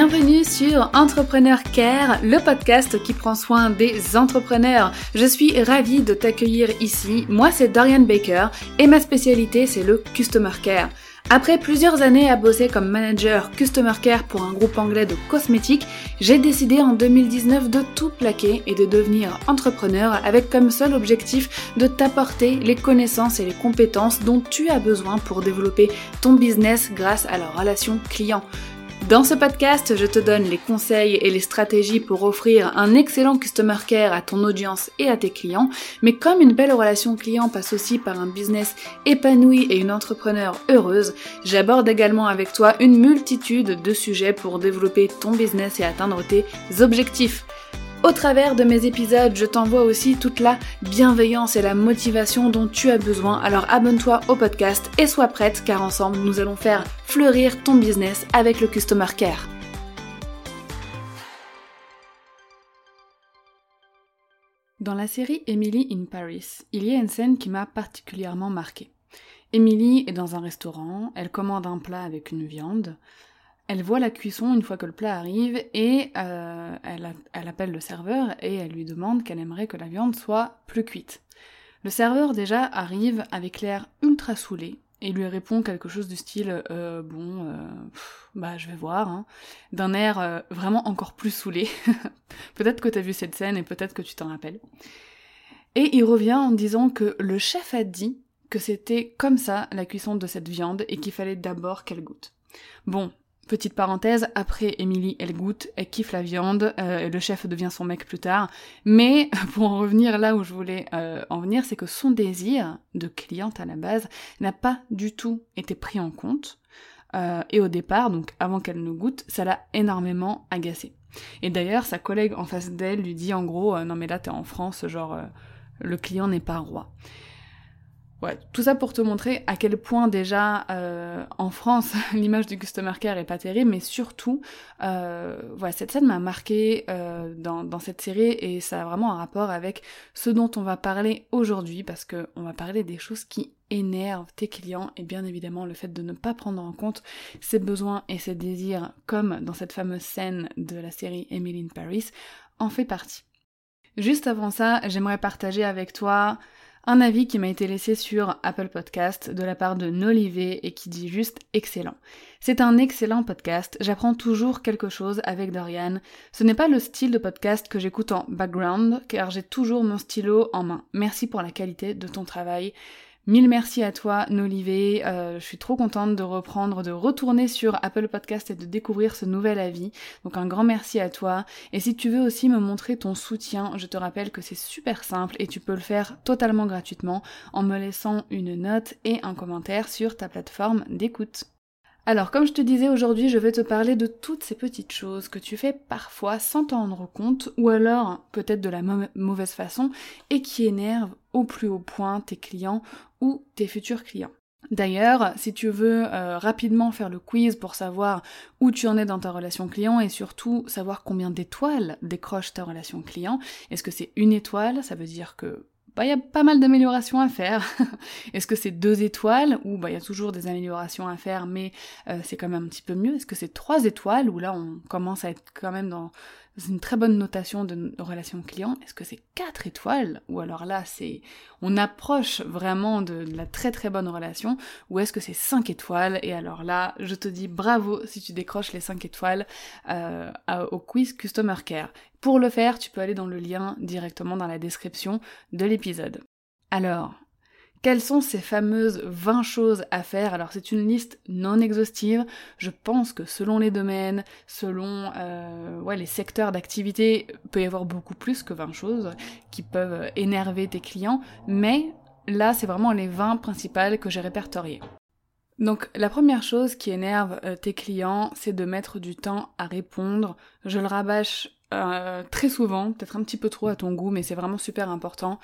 Bienvenue sur Entrepreneur Care, le podcast qui prend soin des entrepreneurs. Je suis ravie de t'accueillir ici. Moi, c'est Dorian Baker et ma spécialité, c'est le Customer Care. Après plusieurs années à bosser comme manager Customer Care pour un groupe anglais de cosmétiques, j'ai décidé en 2019 de tout plaquer et de devenir entrepreneur avec comme seul objectif de t'apporter les connaissances et les compétences dont tu as besoin pour développer ton business grâce à la relation client. Dans ce podcast, je te donne les conseils et les stratégies pour offrir un excellent customer care à ton audience et à tes clients, mais comme une belle relation client passe aussi par un business épanoui et une entrepreneur heureuse, j'aborde également avec toi une multitude de sujets pour développer ton business et atteindre tes objectifs. Au travers de mes épisodes, je t'envoie aussi toute la bienveillance et la motivation dont tu as besoin. Alors abonne-toi au podcast et sois prête car ensemble nous allons faire fleurir ton business avec le Customer Care. Dans la série Emily in Paris, il y a une scène qui m'a particulièrement marquée. Emily est dans un restaurant, elle commande un plat avec une viande, elle voit la cuisson une fois que le plat arrive et euh, elle, elle, appelle le serveur et elle lui demande qu'elle aimerait que la viande soit plus cuite. Le serveur déjà arrive avec l'air ultra saoulé et lui répond quelque chose du style euh, bon euh, bah je vais voir hein, d'un air vraiment encore plus saoulé. peut-être que t'as vu cette scène et peut-être que tu t'en rappelles. Et il revient en disant que le chef a dit que c'était comme ça la cuisson de cette viande et qu'il fallait d'abord qu'elle goûte. Bon, Petite parenthèse, après Émilie, elle goûte, elle kiffe la viande, euh, le chef devient son mec plus tard. Mais pour en revenir là où je voulais euh, en venir, c'est que son désir de cliente à la base n'a pas du tout été pris en compte. Euh, et au départ, donc avant qu'elle ne goûte, ça l'a énormément agacée. Et d'ailleurs, sa collègue en face d'elle lui dit en gros, non mais là t'es en France, genre le client n'est pas roi. Ouais, tout ça pour te montrer à quel point déjà euh, en France l'image du customer care est pas terrible, mais surtout, euh, voilà, cette scène m'a marqué euh, dans, cette série et ça a vraiment un rapport avec ce dont on va parler aujourd'hui parce que on va parler des choses qui énervent tes clients et bien évidemment le fait de ne pas prendre en compte ses besoins et ses désirs comme dans cette fameuse scène de la série Emily in Paris en fait partie. Juste avant ça, j'aimerais partager avec toi un avis qui m'a été laissé sur Apple Podcast de la part de Nolivé et qui dit juste excellent. C'est un excellent podcast, j'apprends toujours quelque chose avec Dorian. Ce n'est pas le style de podcast que j'écoute en background car j'ai toujours mon stylo en main. Merci pour la qualité de ton travail. Mille merci à toi, Nolivé. Euh, je suis trop contente de reprendre, de retourner sur Apple Podcast et de découvrir ce nouvel avis. Donc un grand merci à toi. Et si tu veux aussi me montrer ton soutien, je te rappelle que c'est super simple et tu peux le faire totalement gratuitement en me laissant une note et un commentaire sur ta plateforme d'écoute. Alors, comme je te disais aujourd'hui, je vais te parler de toutes ces petites choses que tu fais parfois sans t'en rendre compte, ou alors peut-être de la mauvaise façon, et qui énervent au plus haut point tes clients ou tes futurs clients. D'ailleurs, si tu veux euh, rapidement faire le quiz pour savoir où tu en es dans ta relation client et surtout savoir combien d'étoiles décroche ta relation client, est-ce que c'est une étoile? Ça veut dire que bah, il y a pas mal d'améliorations à faire. Est-ce que c'est deux étoiles? Ou bah il y a toujours des améliorations à faire, mais euh, c'est quand même un petit peu mieux. Est-ce que c'est trois étoiles? Où là on commence à être quand même dans une très bonne notation de relation client. Est-ce que c'est 4 étoiles? Ou alors là, c'est on approche vraiment de, la très très bonne relation Ou est-ce que c'est 5 étoiles? Et alors là, je te dis bravo si tu décroches les 5 étoiles euh, au quiz Customer Care. Pour le faire, tu peux aller dans le lien directement dans la description de l'épisode. Alors, quelles sont ces fameuses 20 choses à faire? Alors c'est une liste non exhaustive. Je pense que selon les domaines, selon euh, les secteurs d'activité, peut y avoir beaucoup plus que 20 choses qui peuvent énerver tes clients. Mais là, c'est vraiment les 20 principales que j'ai répertoriées. Donc la première chose qui énerve euh, tes clients, c'est de mettre du temps à répondre. Je le rabâche euh, très souvent, peut-être un petit peu trop à ton goût, mais c'est vraiment super important.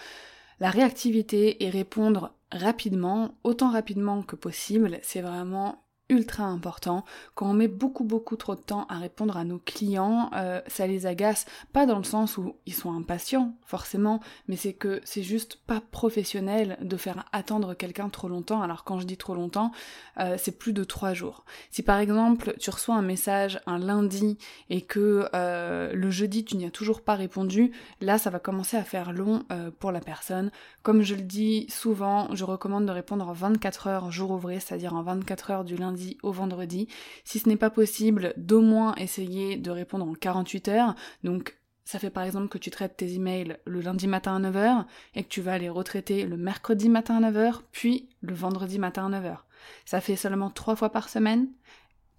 La réactivité et répondre rapidement, autant rapidement que possible, c'est vraiment ultra important. Quand on met beaucoup beaucoup trop de temps à répondre à nos clients, euh, ça les agace. Pas dans le sens où ils sont impatients, forcément, mais c'est que c'est juste pas professionnel de faire attendre quelqu'un trop longtemps. Alors quand je dis trop longtemps, euh, c'est plus de trois jours. Si par exemple tu reçois un message un lundi et que euh, le jeudi tu n'y as toujours pas répondu, là ça va commencer à faire long pour la personne. Comme je le dis souvent, je recommande de répondre en 24 heures jour ouvré, c'est-à-dire en 24 heures du lundi au vendredi. Si ce n'est pas possible, d'au moins essayer de répondre en 48 heures. Donc ça fait par exemple que tu traites tes emails le lundi matin à 9h et que tu vas les retraiter le mercredi matin à 9h, puis le vendredi matin à 9h. Ça fait seulement trois fois par semaine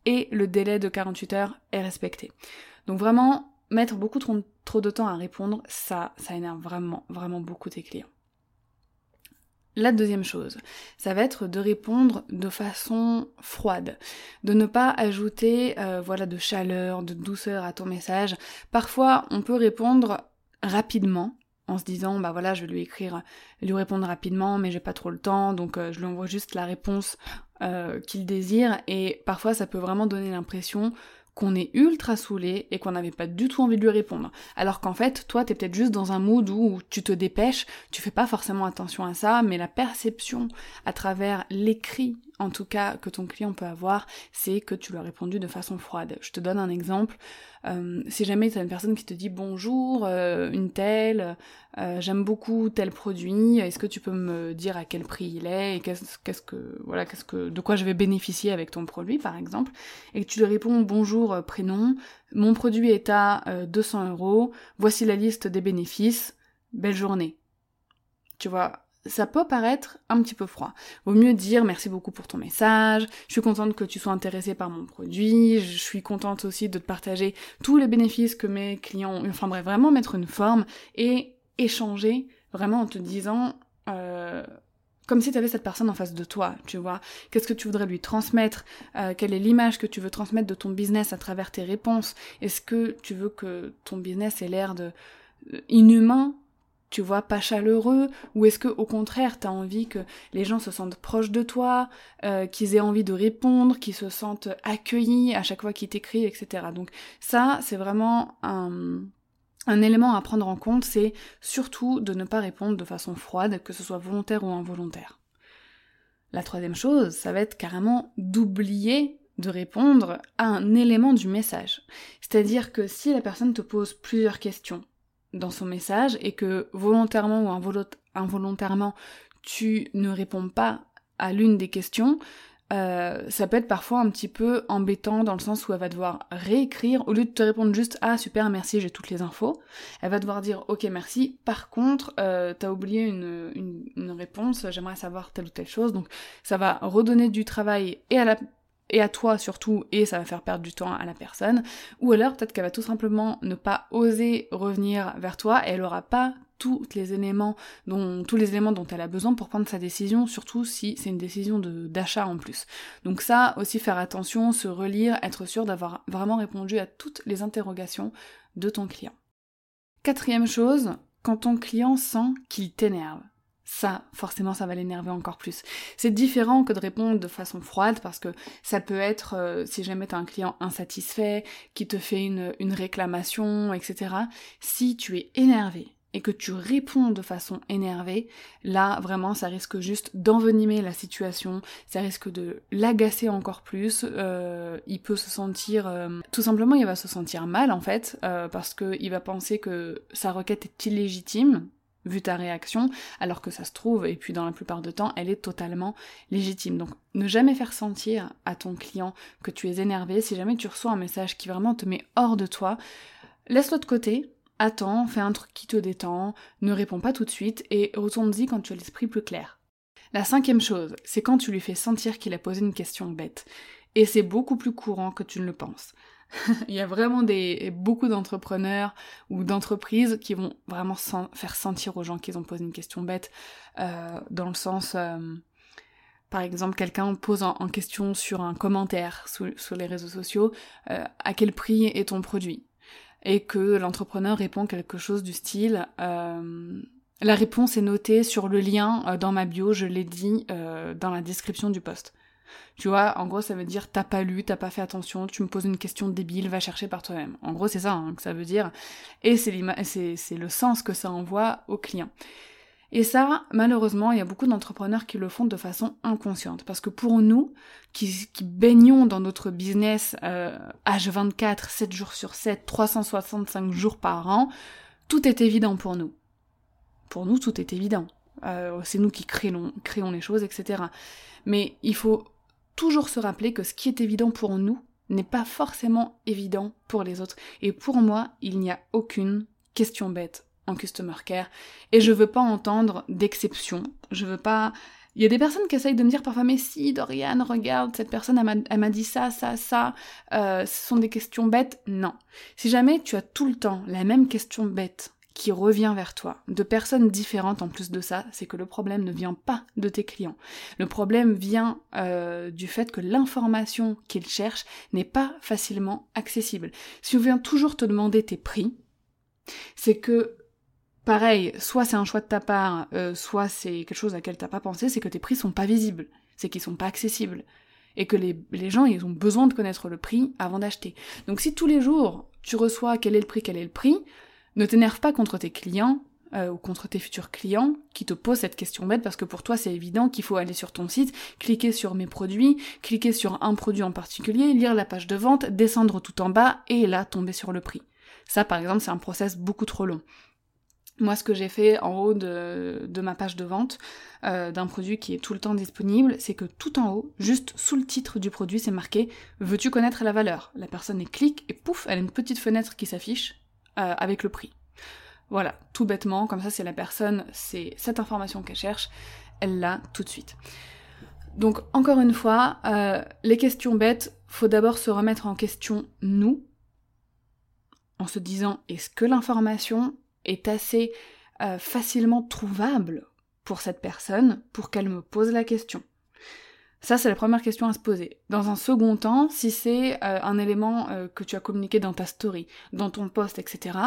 et le délai de 48 heures est respecté. Donc vraiment, mettre beaucoup trop, trop de temps à répondre, ça, ça énerve vraiment, vraiment beaucoup tes clients. La deuxième chose, ça va être de répondre de façon froide, de ne pas ajouter euh, voilà de chaleur, de douceur à ton message. Parfois, on peut répondre rapidement en se disant bah voilà, je vais lui écrire, lui répondre rapidement, mais j'ai pas trop le temps, donc euh, je lui envoie juste la réponse euh, qu'il désire. Et parfois, ça peut vraiment donner l'impression qu'on est ultra saoulé et qu'on n'avait pas du tout envie de lui répondre. Alors qu'en fait, toi, t'es peut-être juste dans un mood où tu te dépêches, tu fais pas forcément attention à ça, mais la perception à travers l'écrit en tout cas que ton client peut avoir, c'est que tu lui as répondu de façon froide. Je te donne un exemple. Euh, si jamais tu as une personne qui te dit bonjour, euh, une telle, euh, j'aime beaucoup tel produit, est-ce que tu peux me dire à quel prix il est et qu'est-ce que voilà qu'est-ce que de quoi je vais bénéficier avec ton produit par exemple, et que tu lui réponds bonjour prénom, mon produit est à 200 euros, voici la liste des bénéfices, belle journée. Tu vois, ça peut paraître un petit peu froid. Vaut mieux dire merci beaucoup pour ton message, je suis contente que tu sois intéressé par mon produit, je suis contente aussi de te partager tous les bénéfices que mes clients ont. Enfin bref, vraiment mettre une forme et échanger vraiment en te disant euh, comme si tu avais cette personne en face de toi, tu vois. Qu'est-ce que tu voudrais lui transmettre? Euh, Quelle est l'image que tu veux transmettre de ton business à travers tes réponses? Est-ce que tu veux que ton business ait l'air de euh, inhumain? Tu vois, pas chaleureux, ou est-ce que au contraire, t'as envie que les gens se sentent proches de toi, euh, qu'ils aient envie de répondre, qu'ils se sentent accueillis à chaque fois qu'ils t'écrivent, etc. Donc ça, c'est vraiment un, un élément à prendre en compte, c'est surtout de ne pas répondre de façon froide, que ce soit volontaire ou involontaire. La troisième chose, ça va être carrément d'oublier de répondre à un élément du message. C'est-à-dire que si la personne te pose plusieurs questions, dans son message et que volontairement ou involontairement tu ne réponds pas à l'une des questions, euh, ça peut être parfois un petit peu embêtant dans le sens où elle va devoir réécrire, au lieu de te répondre juste Ah super merci j'ai toutes les infos, elle va devoir dire ok merci, par contre euh, t'as oublié une, une, réponse, j'aimerais savoir telle ou telle chose, donc ça va redonner du travail et à la et à toi surtout, et ça va faire perdre du temps à la personne, ou alors peut-être qu'elle va tout simplement ne pas oser revenir vers toi et elle aura pas tous les éléments dont tous les éléments dont elle a besoin pour prendre sa décision, surtout si c'est une décision d'achat en plus. Donc ça aussi faire attention, se relire, être sûr d'avoir vraiment répondu à toutes les interrogations de ton client. Quatrième chose, quand ton client sent qu'il t'énerve ça, forcément, ça va l'énerver encore plus. C'est différent que de répondre de façon froide parce que ça peut être, euh, si jamais t'as un client insatisfait, qui te fait une réclamation, etc. Si tu es énervé et que tu réponds de façon énervée, là vraiment ça risque juste d'envenimer la situation, ça risque de l'agacer encore plus, euh, il peut se sentir, euh, tout simplement il va se sentir mal en fait, parce qu'il va penser que sa requête est illégitime, vu ta réaction, alors que ça se trouve, et puis dans la plupart du temps, elle est totalement légitime. Donc ne jamais faire sentir à ton client que tu es énervé, si jamais tu reçois un message qui vraiment te met hors de toi, laisse-le de côté, attends, fais un truc qui te détend, ne réponds pas tout de suite, et retourne-y quand tu as l'esprit plus clair. La cinquième chose, c'est quand tu lui fais sentir qu'il a posé une question bête. Et c'est beaucoup plus courant que tu ne le penses. il y a vraiment des, beaucoup d'entrepreneurs ou d'entreprises qui vont vraiment faire sentir aux gens qu'ils ont posé une question bête, euh, dans le sens, euh, par exemple, quelqu'un pose en, question sur un commentaire sur les réseaux sociaux, euh, à quel prix est ton produit? Et que l'entrepreneur répond quelque chose du style, la réponse est notée sur le lien dans ma bio, je l'ai dit dans la description du post. Tu vois, en gros, ça veut dire t'as pas lu, t'as pas fait attention, tu me poses une question débile, va chercher par toi-même. En gros, c'est ça hein, que ça veut dire. Et c'est le sens que ça envoie au client. Et ça, malheureusement, il y a beaucoup d'entrepreneurs qui le font de façon inconsciente. Parce que pour nous, qui, baignons dans notre business euh, H24, 7 jours sur 7, 365 jours par an, tout est évident pour nous. Pour nous, tout est évident. Euh, c'est nous qui créons, créons les choses, etc. Mais il faut toujours se rappeler que ce qui est évident pour nous n'est pas forcément évident pour les autres. Et pour moi, il n'y a aucune question bête en customer care et je veux pas entendre d'exception. Je veux pas. Il y a des personnes qui essayent de me dire parfois mais si Dorian regarde cette personne elle m'a dit ça ça ça euh, ce sont des questions bêtes non si jamais tu as tout le temps la même question bête qui revient vers toi, de personnes différentes en plus de ça, c'est que le problème ne vient pas de tes clients. Le problème vient euh, du fait que l'information qu'ils cherchent n'est pas facilement accessible. Si on vient toujours te demander tes prix, c'est que Pareil, soit c'est un choix de ta part, euh, soit c'est quelque chose à laquelle t'as pas pensé, c'est que tes prix sont pas visibles, c'est qu'ils sont pas accessibles. Et que les, gens, ils ont besoin de connaître le prix avant d'acheter. Donc si tous les jours, tu reçois quel est le prix, quel est le prix, ne t'énerve pas contre tes clients, euh, ou contre tes futurs clients qui te posent cette question bête parce que pour toi c'est évident qu'il faut aller sur ton site, cliquer sur mes produits, cliquer sur un produit en particulier, lire la page de vente, descendre tout en bas et là tomber sur le prix. Ça par exemple c'est un process beaucoup trop long. Moi, ce que j'ai fait en haut de, ma page de vente euh, d'un produit qui est tout le temps disponible, c'est que tout en haut, juste sous le titre du produit, c'est marqué Veux-tu connaître la valeur? La personne y clique et pouf, elle a une petite fenêtre qui s'affiche euh, avec le prix. Voilà, tout bêtement, comme ça, c'est la personne, c'est cette information qu'elle cherche, elle l'a tout de suite. Donc, encore une fois, euh, les questions bêtes, faut d'abord se remettre en question nous, en se disant est-ce que l'information est assez euh, facilement trouvable pour cette personne pour qu'elle me pose la question ça, c'est la première question à se poser. Dans un second temps, si c'est euh, un élément euh, que tu as communiqué dans ta story, dans ton post, etc.,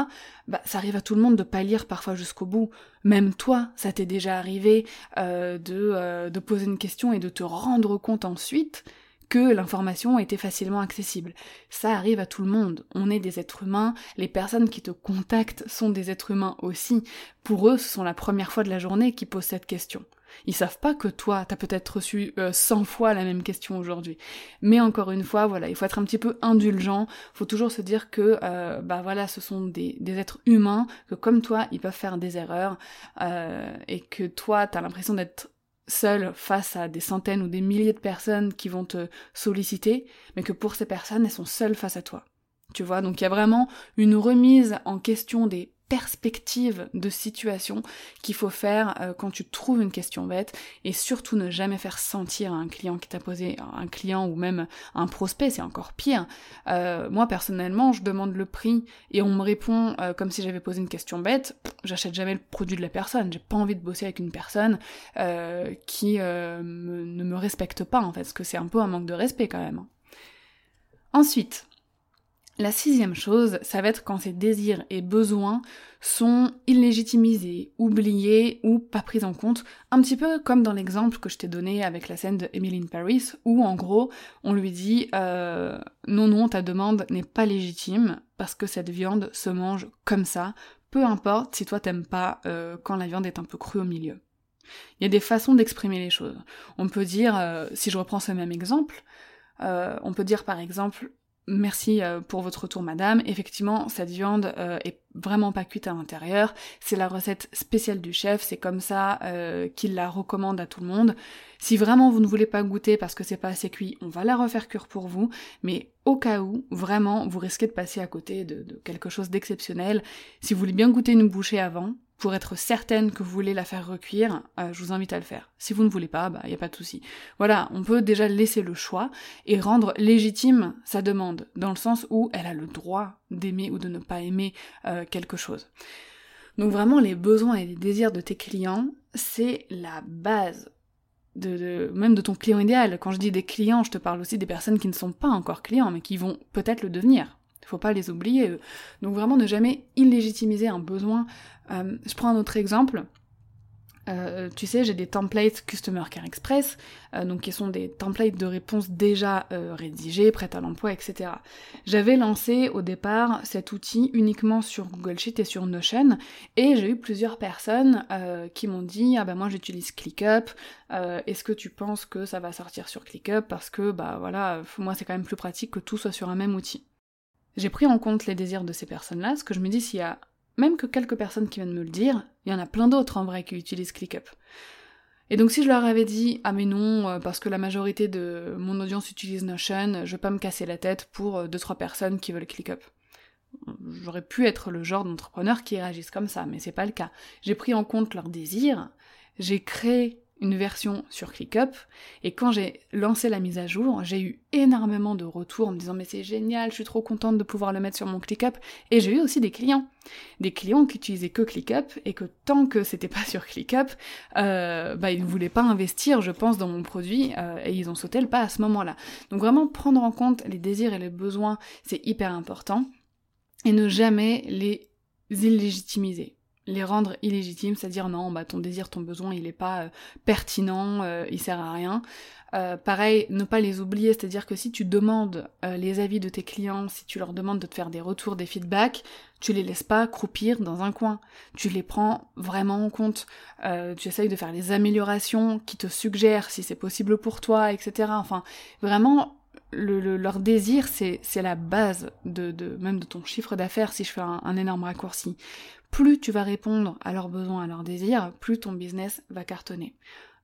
bah, ça arrive à tout le monde de pas lire parfois jusqu'au bout. Même toi, ça t'est déjà arrivé de, de poser une question et de te rendre compte ensuite que l'information était facilement accessible. Ça arrive à tout le monde. On est des êtres humains. Les personnes qui te contactent sont des êtres humains aussi. Pour eux, ce sont la première fois de la journée qu'ils posent cette question. Ils savent pas que toi, t'as peut-être reçu 100 euh, fois la même question aujourd'hui. Mais encore une fois, voilà, il faut être un petit peu indulgent. Faut toujours se dire que, euh, bah voilà, ce sont des, des, êtres humains, que comme toi, ils peuvent faire des erreurs, euh, et que toi, t'as l'impression d'être seul face à des centaines ou des milliers de personnes qui vont te solliciter, mais que pour ces personnes, elles sont seules face à toi. Tu vois, donc il y a vraiment une remise en question des perspective de situation qu'il faut faire euh, quand tu trouves une question bête et surtout ne jamais faire sentir à un client qui t'a posé un client ou même un prospect c'est encore pire. Euh, moi personnellement je demande le prix et on me répond euh, comme si j'avais posé une question bête j'achète jamais le produit de la personne j'ai pas envie de bosser avec une personne qui ne me respecte pas en fait parce que c'est un peu un manque de respect quand même. Ensuite la sixième chose, ça va être quand ces désirs et besoins sont illégitimisés, oubliés ou pas pris en compte, un petit peu comme dans l'exemple que je t'ai donné avec la scène de Emily Paris, où en gros on lui dit euh, non non ta demande n'est pas légitime parce que cette viande se mange comme ça, peu importe si toi t'aimes pas euh, quand la viande est un peu crue au milieu. Il y a des façons d'exprimer les choses. On peut dire, euh, si je reprends ce même exemple, on peut dire par exemple Merci euh, pour votre retour madame. Effectivement, cette viande euh, est vraiment pas cuite à l'intérieur. C'est la recette spéciale du chef, c'est comme ça euh, qu'il la recommande à tout le monde. Si vraiment vous ne voulez pas goûter parce que c'est pas assez cuit, on va la refaire cuire pour vous, mais au cas où, vraiment, vous risquez de passer à côté de, de quelque chose d'exceptionnel. Si vous voulez bien goûter une bouchée avant, pour être certaine que vous voulez la faire recuire, euh, je vous invite à le faire. Si vous ne voulez pas, bah y a pas de souci. Voilà, on peut déjà laisser le choix et rendre légitime sa demande, dans le sens où elle a le droit d'aimer ou de ne pas aimer euh, quelque chose. Donc vraiment, les besoins et les désirs de tes clients, c'est la base. De, même de ton client idéal. Quand je dis des clients, je te parle aussi des personnes qui ne sont pas encore clients, mais qui vont peut-être le devenir. Il faut pas les oublier. Donc vraiment ne jamais illégitimiser un besoin. Euh, je prends un autre exemple. euh, tu sais, j'ai des templates Customer Care Express, euh, donc qui sont des templates de réponse déjà rédigés, prêts à l'emploi, etc. J'avais lancé au départ cet outil uniquement sur Google Sheet et sur Notion, et j'ai eu plusieurs personnes qui m'ont dit ah ben moi j'utilise ClickUp, est-ce que tu penses que ça va sortir sur ClickUp parce que bah voilà, moi c'est quand même plus pratique que tout soit sur un même outil. J'ai pris en compte les désirs de ces personnes-là, ce que je me dis s'il y a même que quelques personnes qui viennent me le dire, il y en a plein d'autres en vrai qui utilisent ClickUp. Et donc si je leur avais dit ah mais non euh, parce que la majorité de mon audience utilise Notion, je vais pas me casser la tête pour euh, deux trois personnes qui veulent ClickUp. J'aurais pu être le genre d'entrepreneur qui réagisse comme ça, mais c'est pas le cas. J'ai pris en compte leurs désirs, j'ai créé une version sur ClickUp, et quand j'ai lancé la mise à jour, j'ai eu énormément de retours en me disant mais c'est génial, je suis trop contente de pouvoir le mettre sur mon ClickUp, et j'ai eu aussi des clients, des clients qui utilisaient que ClickUp, et que tant que c'était pas sur ClickUp, euh, bah ils ne voulaient pas investir, je pense, dans mon produit, euh, et ils ont sauté le pas à ce moment-là. Donc vraiment prendre en compte les désirs et les besoins, c'est hyper important, et ne jamais les illégitimiser les rendre illégitimes, c'est-à-dire non, bah ton désir, ton besoin, il est pas euh, pertinent, euh, il sert à rien. Euh, pareil, ne pas les oublier, c'est-à-dire que si tu demandes les avis de tes clients, si tu leur demandes de te faire des retours, des feedbacks, tu les laisses pas croupir dans un coin. Tu les prends vraiment en compte. tu essayes de faire les améliorations qui te suggèrent si c'est possible pour toi, etc. Enfin, vraiment, le, leur désir, c'est la base de, de, même de ton chiffre d'affaires, si je fais un, énorme raccourci plus tu vas répondre à leurs besoins, à leurs désirs, plus ton business va cartonner.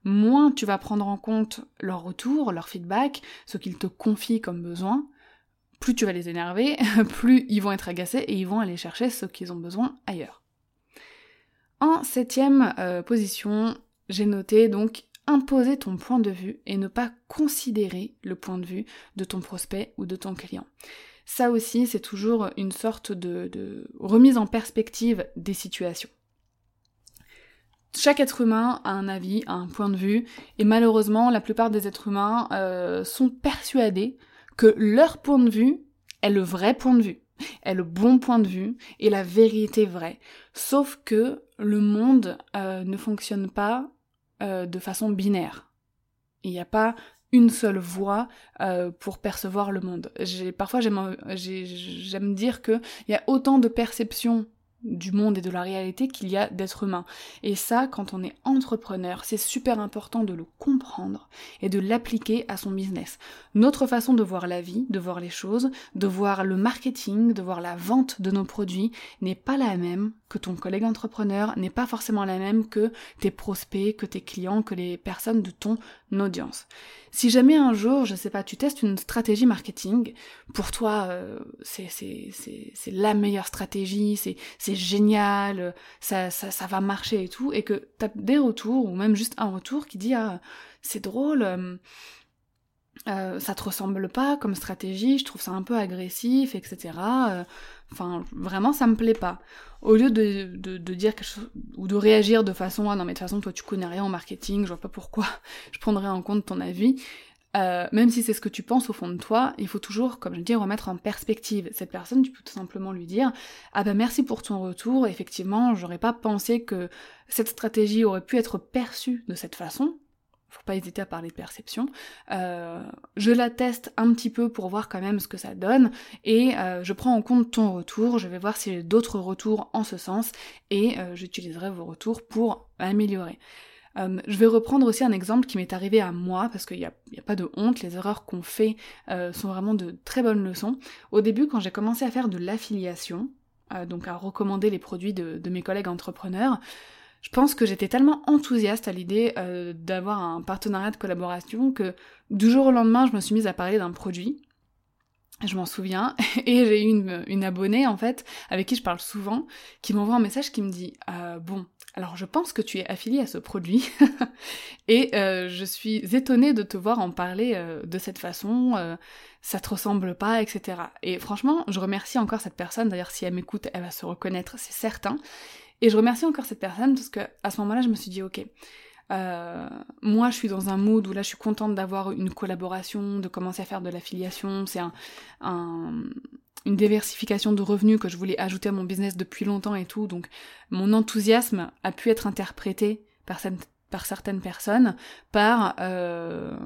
Moins tu vas prendre en compte leurs retours, leur feedback, ce qu'ils te confient comme besoin, plus tu vas les énerver, plus ils vont être agacés et ils vont aller chercher ce qu'ils ont besoin ailleurs. En septième euh, position, j'ai noté donc imposer ton point de vue et ne pas considérer le point de vue de ton prospect ou de ton client. Ça aussi, c'est toujours une sorte de, remise en perspective des situations. Chaque être humain a un avis, a un point de vue, et malheureusement, la plupart des êtres humains euh, sont persuadés que leur point de vue est le vrai point de vue, est le bon point de vue, et la vérité vraie. Sauf que le monde euh, ne fonctionne pas euh, de façon binaire. Il n'y a pas une seule voix euh, pour percevoir le monde. Parfois j'aime dire qu'il y a autant de perceptions du monde et de la réalité qu'il y a d'êtres humains. Et ça, quand on est entrepreneur, c'est super important de le comprendre et de l'appliquer à son business. Notre façon de voir la vie, de voir les choses, de voir le marketing, de voir la vente de nos produits n'est pas la même ton collègue entrepreneur, n'est pas forcément la même que tes prospects, que tes clients, que les personnes de ton audience. Si jamais un jour, je sais pas, tu testes une stratégie marketing, pour toi, euh, c'est la meilleure stratégie, c'est génial, ça, va marcher et tout, et que tu as des retours, ou même juste un retour qui dit, ah, c'est drôle, euh, euh, ça te ressemble pas comme stratégie, je trouve ça un peu agressif, etc. Enfin, vraiment, ça me plaît pas. Au lieu de, de, dire quelque chose, ou de réagir de façon, ah non mais de toute façon, toi tu connais rien en marketing, je vois pas pourquoi je prendrais en compte ton avis, euh, même si c'est ce que tu penses au fond de toi, il faut toujours, comme je dis, remettre en perspective. Cette personne, tu peux tout simplement lui dire Ah ben merci pour ton retour, effectivement, j'aurais pas pensé que cette stratégie aurait pu être perçue de cette façon, faut pas hésiter à parler de perception. Euh, je la teste un petit peu pour voir quand même ce que ça donne et euh, je prends en compte ton retour, je vais voir si j'ai d'autres retours en ce sens et euh, j'utiliserai vos retours pour améliorer. je vais reprendre aussi un exemple qui m'est arrivé à moi, parce qu'il n'y a, pas de honte, les erreurs qu'on fait sont vraiment de très bonnes leçons. Au début, quand j'ai commencé à faire de l'affiliation, donc à recommander les produits de mes collègues entrepreneurs, je pense que j'étais tellement enthousiaste à l'idée euh, d'avoir un partenariat de collaboration que du jour au lendemain, je me suis mise à parler d'un produit. Je m'en souviens, et j'ai eu une, abonnée en fait, avec qui je parle souvent, qui m'envoie un message qui me dit euh, Bon, alors je pense que tu es affilié à ce produit, et euh, je suis étonnée de te voir en parler de cette façon, ça te ressemble pas, etc. Et franchement, je remercie encore cette personne, d'ailleurs si elle m'écoute, elle va se reconnaître, c'est certain. Et je remercie encore cette personne parce que à ce moment-là, je me suis dit, ok, euh, moi, je suis dans un mood où là, je suis contente d'avoir une collaboration, de commencer à faire de l'affiliation. C'est un, une diversification de revenus que je voulais ajouter à mon business depuis longtemps et tout. Donc, mon enthousiasme a pu être interprété par, par certaines personnes par euh,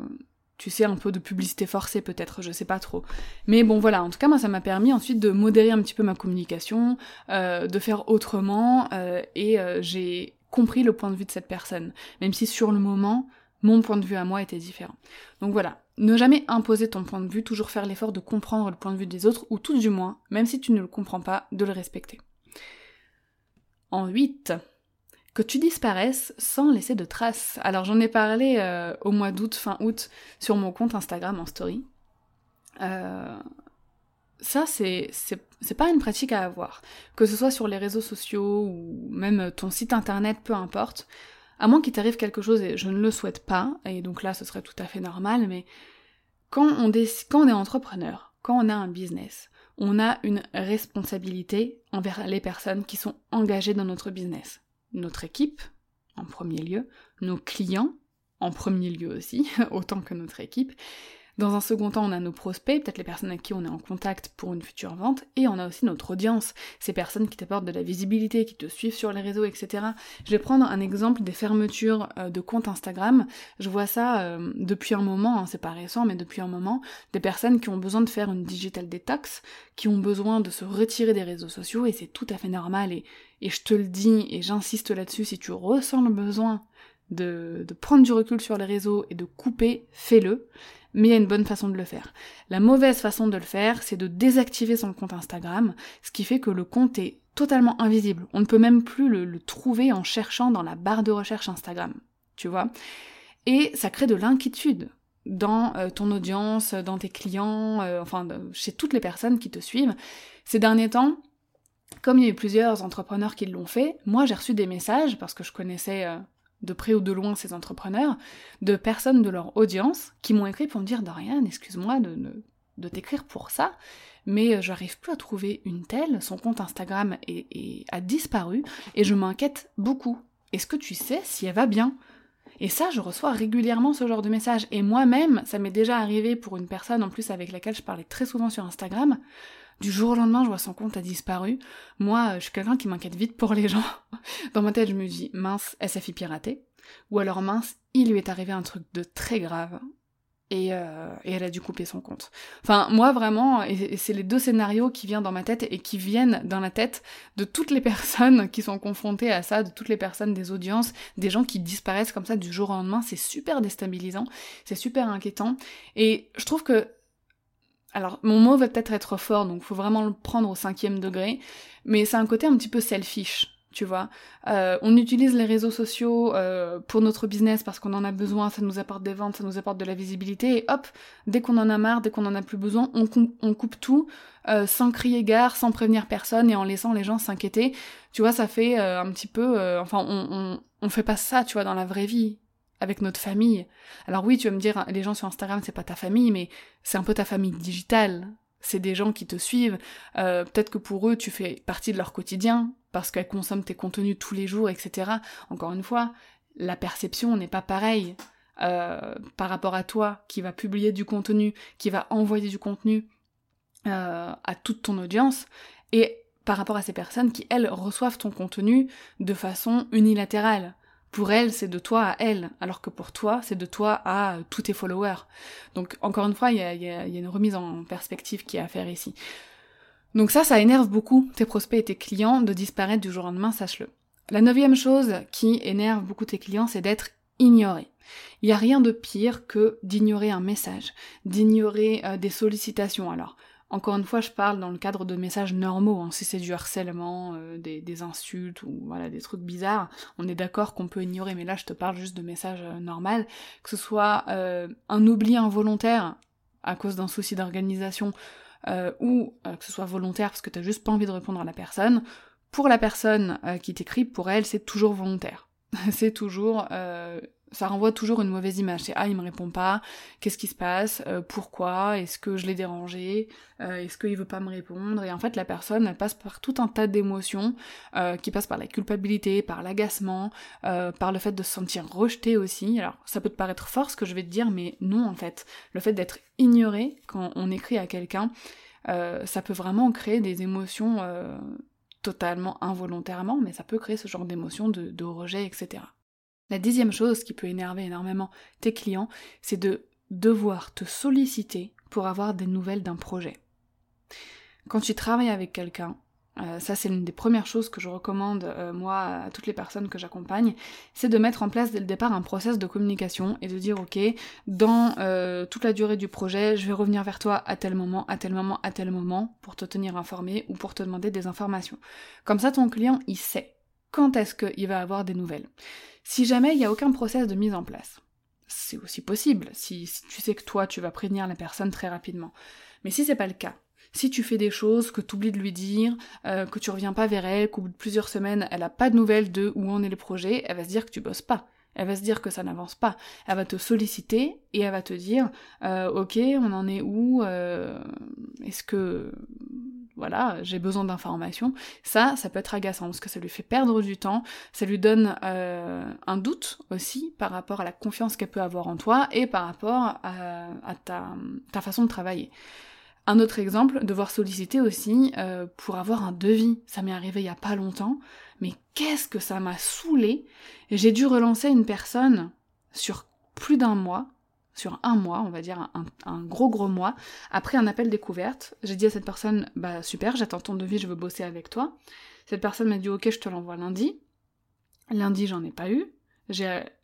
tu sais, un peu de publicité forcée peut-être, je sais pas trop. Mais bon voilà, en tout cas moi ça m'a permis ensuite de modérer un petit peu ma communication, euh, de faire autrement, euh, et euh, j'ai compris le point de vue de cette personne, même si sur le moment, mon point de vue à moi était différent. Donc voilà, ne jamais imposer ton point de vue, toujours faire l'effort de comprendre le point de vue des autres, ou tout du moins, même si tu ne le comprends pas, de le respecter. En 8, que tu disparaisses sans laisser de traces. Alors j'en ai parlé euh, au mois d'août, fin août, sur mon compte Instagram en story. Euh, ça, c'est, pas une pratique à avoir. Que ce soit sur les réseaux sociaux ou même ton site internet, peu importe. À moins qu'il t'arrive quelque chose, et je ne le souhaite pas, et donc là ce serait tout à fait normal, mais quand on est entrepreneur, quand on a un business, on a une responsabilité envers les personnes qui sont engagées dans notre business notre équipe, en premier lieu, nos clients, en premier lieu aussi, autant que notre équipe, dans un second temps, on a nos prospects, peut-être les personnes avec qui on est en contact pour une future vente, et on a aussi notre audience, ces personnes qui t'apportent de la visibilité, qui te suivent sur les réseaux, etc. Je vais prendre un exemple des fermetures euh, de comptes Instagram. Je vois ça euh, depuis un moment, hein, c'est pas récent, mais depuis un moment, des personnes qui ont besoin de faire une digital detox, qui ont besoin de se retirer des réseaux sociaux, et c'est tout à fait normal, et, et je te le dis, et j'insiste là-dessus, si tu ressens le besoin de, prendre du recul sur les réseaux et de couper, fais-le mais il y a une bonne façon de le faire. La mauvaise façon de le faire, c'est de désactiver son compte Instagram, ce qui fait que le compte est totalement invisible. On ne peut même plus le, trouver en cherchant dans la barre de recherche Instagram, tu vois? Et ça crée de l'inquiétude dans euh, ton audience, dans tes clients, euh, enfin chez toutes les personnes qui te suivent. Ces derniers temps, comme il y a eu plusieurs entrepreneurs qui l'ont fait, moi j'ai reçu des messages parce que je connaissais euh, de près ou de loin ces entrepreneurs, de personnes de leur audience qui m'ont écrit pour me dire Dorian, excuse-moi de, t'écrire pour ça, mais euh, j'arrive plus à trouver une telle, son compte Instagram a disparu et je m'inquiète beaucoup. Est-ce que tu sais si elle va bien? Et ça, je reçois régulièrement ce genre de messages. Et moi-même, ça m'est déjà arrivé pour une personne en plus avec laquelle je parlais très souvent sur Instagram, du jour au lendemain, je vois son compte a disparu. Moi, je suis quelqu'un qui m'inquiète vite pour les gens. Dans ma tête, je me dis, mince, SFI piraté. Ou alors, mince, il lui est arrivé un truc de très grave. Et, euh, et elle a dû couper son compte. Enfin, moi vraiment, et c'est les deux scénarios qui viennent dans ma tête et qui viennent dans la tête de toutes les personnes qui sont confrontées à ça, de toutes les personnes des audiences, des gens qui disparaissent comme ça du jour au lendemain. C'est super déstabilisant, c'est super inquiétant. Et je trouve que alors mon mot va peut-être être fort, donc faut vraiment le prendre au cinquième degré, mais c'est un côté un petit peu selfish, tu vois. Euh, on utilise les réseaux sociaux euh, pour notre business parce qu'on en a besoin, ça nous apporte des ventes, ça nous apporte de la visibilité, et hop, dès qu'on en a marre, dès qu'on en a plus besoin, on, coupe tout, euh, sans crier gare, sans prévenir personne et en laissant les gens s'inquiéter. Tu vois, ça fait un petit peu, enfin, on, on, on fait pas ça, tu vois, dans la vraie vie avec notre famille. Alors oui, tu vas me dire, les gens sur Instagram, c'est pas ta famille, mais c'est un peu ta famille digitale. C'est des gens qui te suivent. Euh, peut-être que pour eux, tu fais partie de leur quotidien, parce qu'elles consomment tes contenus tous les jours, etc. Encore une fois, la perception n'est pas pareille euh, par rapport à toi, qui va publier du contenu, qui va envoyer du contenu euh, à toute ton audience, et par rapport à ces personnes qui, elles, reçoivent ton contenu de façon unilatérale. Pour elle, c'est de toi à elle, alors que pour toi, c'est de toi à tous tes followers. Donc, encore une fois, il y a, une remise en perspective qui est à faire ici. Donc ça, ça énerve beaucoup tes prospects et tes clients de disparaître du jour au lendemain, sache-le. La neuvième chose qui énerve beaucoup tes clients, c'est d'être ignoré. Il n'y a rien de pire que d'ignorer un message, d'ignorer euh, des sollicitations. Alors, encore une fois, je parle dans le cadre de messages normaux. Hein. Si c'est du harcèlement, euh, des, insultes ou voilà des trucs bizarres, on est d'accord qu'on peut ignorer. Mais là, je te parle juste de messages euh, normaux, que ce soit euh, un oubli involontaire à cause d'un souci d'organisation ou que ce soit volontaire parce que t'as juste pas envie de répondre à la personne. Pour la personne qui t'écrit, pour elle, c'est toujours volontaire. c'est toujours ça renvoie toujours une mauvaise image. C'est ah il me répond pas, qu'est-ce qui se passe, euh, pourquoi, est-ce que je l'ai dérangé, euh, est-ce qu'il veut pas me répondre? Et en fait la personne elle passe par tout un tas d'émotions euh, qui passent par la culpabilité, par l'agacement, par le fait de se sentir rejeté aussi. Alors ça peut te paraître fort ce que je vais te dire, mais non en fait. Le fait d'être ignoré quand on écrit à quelqu'un, ça peut vraiment créer des émotions totalement involontairement, mais ça peut créer ce genre d'émotions de rejet, etc. La dixième chose qui peut énerver énormément tes clients, c'est de devoir te solliciter pour avoir des nouvelles d'un projet. Quand tu travailles avec quelqu'un, euh, ça c'est l'une des premières choses que je recommande euh, moi à toutes les personnes que j'accompagne, c'est de mettre en place dès le départ un process de communication et de dire ok, dans euh, toute la durée du projet, je vais revenir vers toi à tel moment, à tel moment, à tel moment pour te tenir informé ou pour te demander des informations. Comme ça ton client il sait quand est-ce qu'il va avoir des nouvelles. Si jamais il n'y a aucun process de mise en place, c'est aussi possible si, tu sais que toi tu vas prévenir la personne très rapidement. Mais si c'est pas le cas, si tu fais des choses que tu oublies de lui dire, euh, que tu reviens pas vers elle, qu'au bout de plusieurs semaines, elle a pas de nouvelles de où en est le projet, elle va se dire que tu bosses pas. Elle va se dire que ça n'avance pas. Elle va te solliciter et elle va te dire euh, Ok, on en est où euh, Est-ce que. Voilà, j'ai besoin d'informations. Ça, ça peut être agaçant parce que ça lui fait perdre du temps, ça lui donne un doute aussi par rapport à la confiance qu'elle peut avoir en toi et par rapport à, ta, ta façon de travailler. Un autre exemple, devoir solliciter aussi euh, pour avoir un devis. Ça m'est arrivé il y a pas longtemps, mais qu'est-ce que ça m'a saoulé J'ai dû relancer une personne sur plus d'un mois, sur un mois, on va dire un, gros gros mois, après un appel découverte. J'ai dit à cette personne, bah super, j'attends ton devis, je veux bosser avec toi. Cette personne m'a dit ok, je te l'envoie lundi. Lundi, j'en ai pas eu.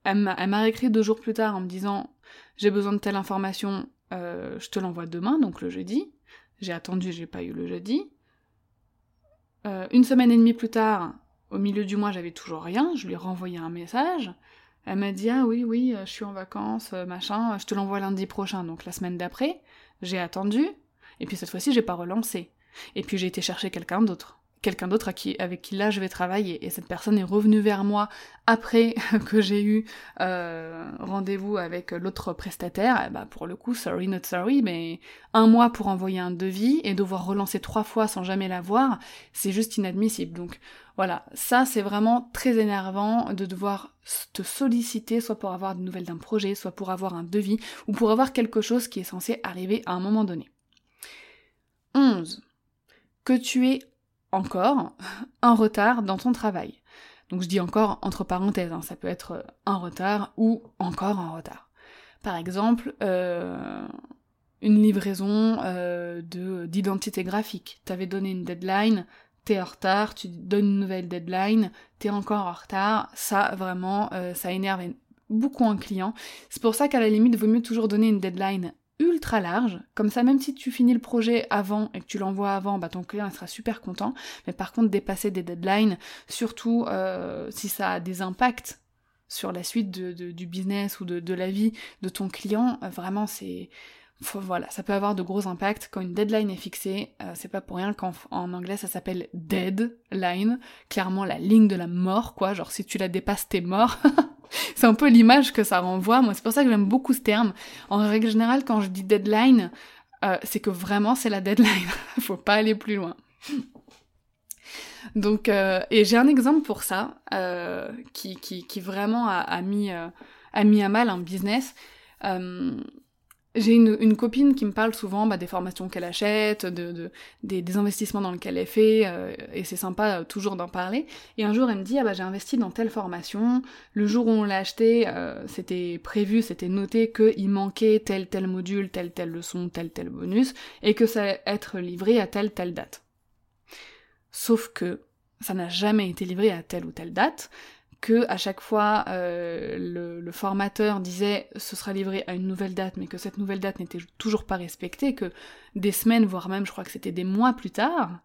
Elle m'a écrit deux jours plus tard en me disant j'ai besoin de telle information, euh, je te l'envoie demain, donc le jeudi. J'ai attendu, j'ai pas eu le jeudi. Euh, une semaine et demie plus tard, au milieu du mois, j'avais toujours rien. Je lui ai renvoyé un message. Elle m'a dit Ah oui, oui, euh, je suis en vacances, machin, je te l'envoie lundi prochain, donc la semaine d'après. J'ai attendu. Et puis cette fois-ci, j'ai pas relancé. Et puis j'ai été chercher quelqu'un d'autre quelqu'un d'autre avec qui là je vais travailler. Et cette personne est revenue vers moi après que j'ai eu euh, rendez-vous avec l'autre prestataire. bah pour le coup, sorry not sorry, mais un mois pour envoyer un devis et devoir relancer trois fois sans jamais l'avoir, c'est juste inadmissible. Donc voilà, ça c'est vraiment très énervant de devoir te solliciter, soit pour avoir de nouvelles d'un projet, soit pour avoir un devis, ou pour avoir quelque chose qui est censé arriver à un moment donné. 11. Que tu es encore un retard dans ton travail. Donc je dis encore entre parenthèses, hein, ça peut être un retard ou encore un retard. Par exemple, euh, une livraison euh, de d'identité graphique. T'avais donné une deadline, t'es en retard, tu donnes une nouvelle deadline, t'es encore en retard. Ça, vraiment, euh, ça énerve beaucoup un client. C'est pour ça qu'à la limite, il vaut mieux toujours donner une deadline ultra large, comme ça même si tu finis le projet avant et que tu l'envoies avant, bah ton client sera super content, mais par contre dépasser des deadlines, surtout euh, si ça a des impacts sur la suite du business ou de, la vie de ton client, euh, vraiment c'est... Voilà, ça peut avoir de gros impacts quand une deadline est fixée. Euh, c'est pas pour rien qu'en en anglais ça s'appelle deadline, clairement la ligne de la mort, quoi. Genre si tu la dépasses, t'es mort. c'est un peu l'image que ça renvoie. Moi, c'est pour ça que j'aime beaucoup ce terme. En règle générale, quand je dis deadline, euh, c'est que vraiment c'est la deadline. Faut pas aller plus loin. Donc, euh, et j'ai un exemple pour ça qui, qui, vraiment a mis, a mis à mal un business. J'ai une, une, copine qui me parle souvent bah, des formations qu'elle achète, de, de des, des, investissements dans lesquels elle fait, euh, et c'est sympa euh, toujours d'en parler. Et un jour, elle me dit, ah bah j'ai investi dans telle formation, le jour où on l'a acheté, euh, c'était prévu, c'était noté qu'il manquait tel tel module, telle telle leçon, tel tel bonus, et que ça allait être livré à telle telle date. Sauf que ça n'a jamais été livré à telle ou telle date, que à chaque fois euh, le, formateur disait ce sera livré à une nouvelle date, mais que cette nouvelle date n'était toujours pas respectée, que des semaines, voire même je crois que c'était des mois plus tard,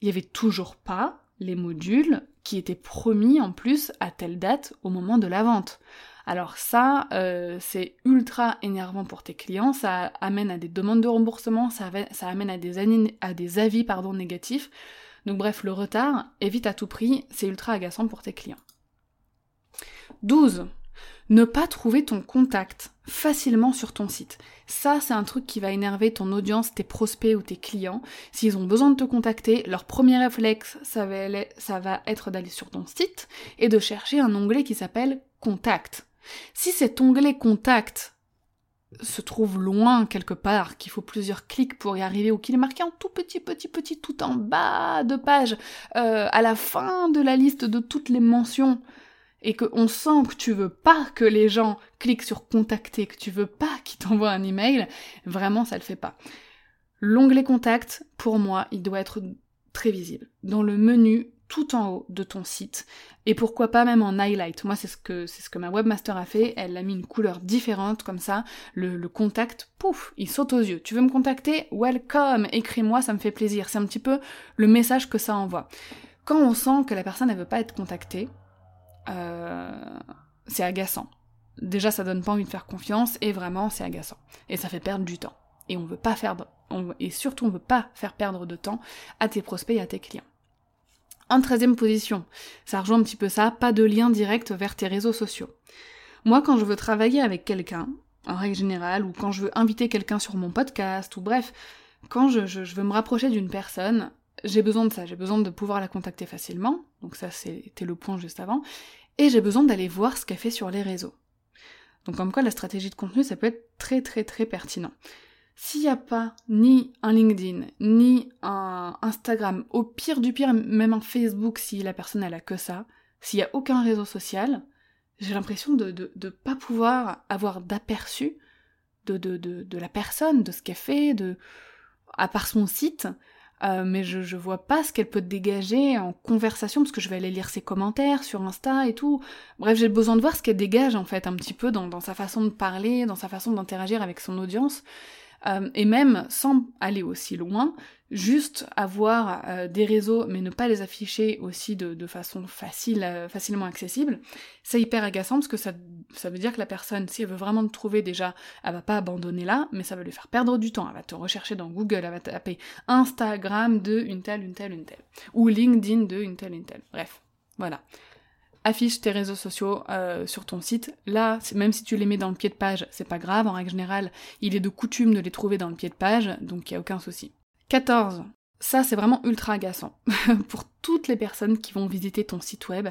il n'y avait toujours pas les modules qui étaient promis en plus à telle date au moment de la vente. Alors ça, euh, c'est ultra énervant pour tes clients, ça amène à des demandes de remboursement, ça, ça amène à des, à des avis pardon, négatifs. Donc bref, le retard, évite à tout prix, c'est ultra agaçant pour tes clients. 12. Ne pas trouver ton contact facilement sur ton site. Ça, c'est un truc qui va énerver ton audience, tes prospects ou tes clients. S'ils ont besoin de te contacter, leur premier réflexe, ça va, être d'aller sur ton site et de chercher un onglet qui s'appelle Contact. Si cet onglet Contact se trouve loin quelque part, qu'il faut plusieurs clics pour y arriver, ou qu'il est marqué en tout petit, petit, petit, tout en bas de page, euh, à la fin de la liste de toutes les mentions, et qu'on sent que tu veux pas que les gens cliquent sur contacter, que tu veux pas qu'ils t'envoient un email, vraiment ça le fait pas. L'onglet contact, pour moi, il doit être très visible. Dans le menu tout en haut de ton site, et pourquoi pas même en highlight. Moi, c'est ce que, c'est ce que ma webmaster a fait, elle a mis une couleur différente, comme ça, le, le contact, pouf, il saute aux yeux. Tu veux me contacter? Welcome! Écris-moi, ça me fait plaisir. C'est un petit peu le message que ça envoie. Quand on sent que la personne, elle veut pas être contactée, c'est agaçant. Déjà, ça donne pas envie de faire confiance et vraiment, c'est agaçant. Et ça fait perdre du temps. Et on veut pas faire, et surtout, on veut pas faire perdre de temps à tes prospects et à tes clients. En treizième position, ça rejoint un petit peu ça, pas de lien direct vers tes réseaux sociaux. Moi, quand je veux travailler avec quelqu'un, en règle générale, ou quand je veux inviter quelqu'un sur mon podcast, ou bref, quand je, je veux me rapprocher d'une personne, j'ai besoin de ça, j'ai besoin de pouvoir la contacter facilement, donc ça c'était le point juste avant, et j'ai besoin d'aller voir ce qu'elle fait sur les réseaux. Donc comme quoi la stratégie de contenu, ça peut être très très très pertinent. S'il n'y a pas ni un LinkedIn, ni un Instagram, au pire du pire, même un Facebook si la personne elle a que ça, s'il n'y a aucun réseau social, j'ai l'impression de ne pas pouvoir avoir d'aperçu de, la personne, de ce qu'elle fait, de à part son site, euh, mais je, je vois pas ce qu'elle peut dégager en conversation, parce que je vais aller lire ses commentaires sur Insta et tout. Bref, j'ai besoin de voir ce qu'elle dégage en fait, un petit peu dans, dans sa façon de parler, dans sa façon d'interagir avec son audience. Euh, et même sans aller aussi loin, juste avoir euh, des réseaux mais ne pas les afficher aussi de, façon facile, euh, facilement accessible, c'est hyper agaçant parce que ça, ça veut dire que la personne, si elle veut vraiment te trouver déjà, elle va pas abandonner là, mais ça va lui faire perdre du temps. Elle va te rechercher dans Google, elle va taper Instagram de une telle, une telle, une telle, ou LinkedIn de une telle, une telle. Bref, voilà affiche tes réseaux sociaux euh, sur ton site. Là, même si tu les mets dans le pied de page, c'est pas grave, en règle générale, il est de coutume de les trouver dans le pied de page, donc il n'y a aucun souci. 14. Ça, c'est vraiment ultra agaçant. Pour toutes les personnes qui vont visiter ton site web,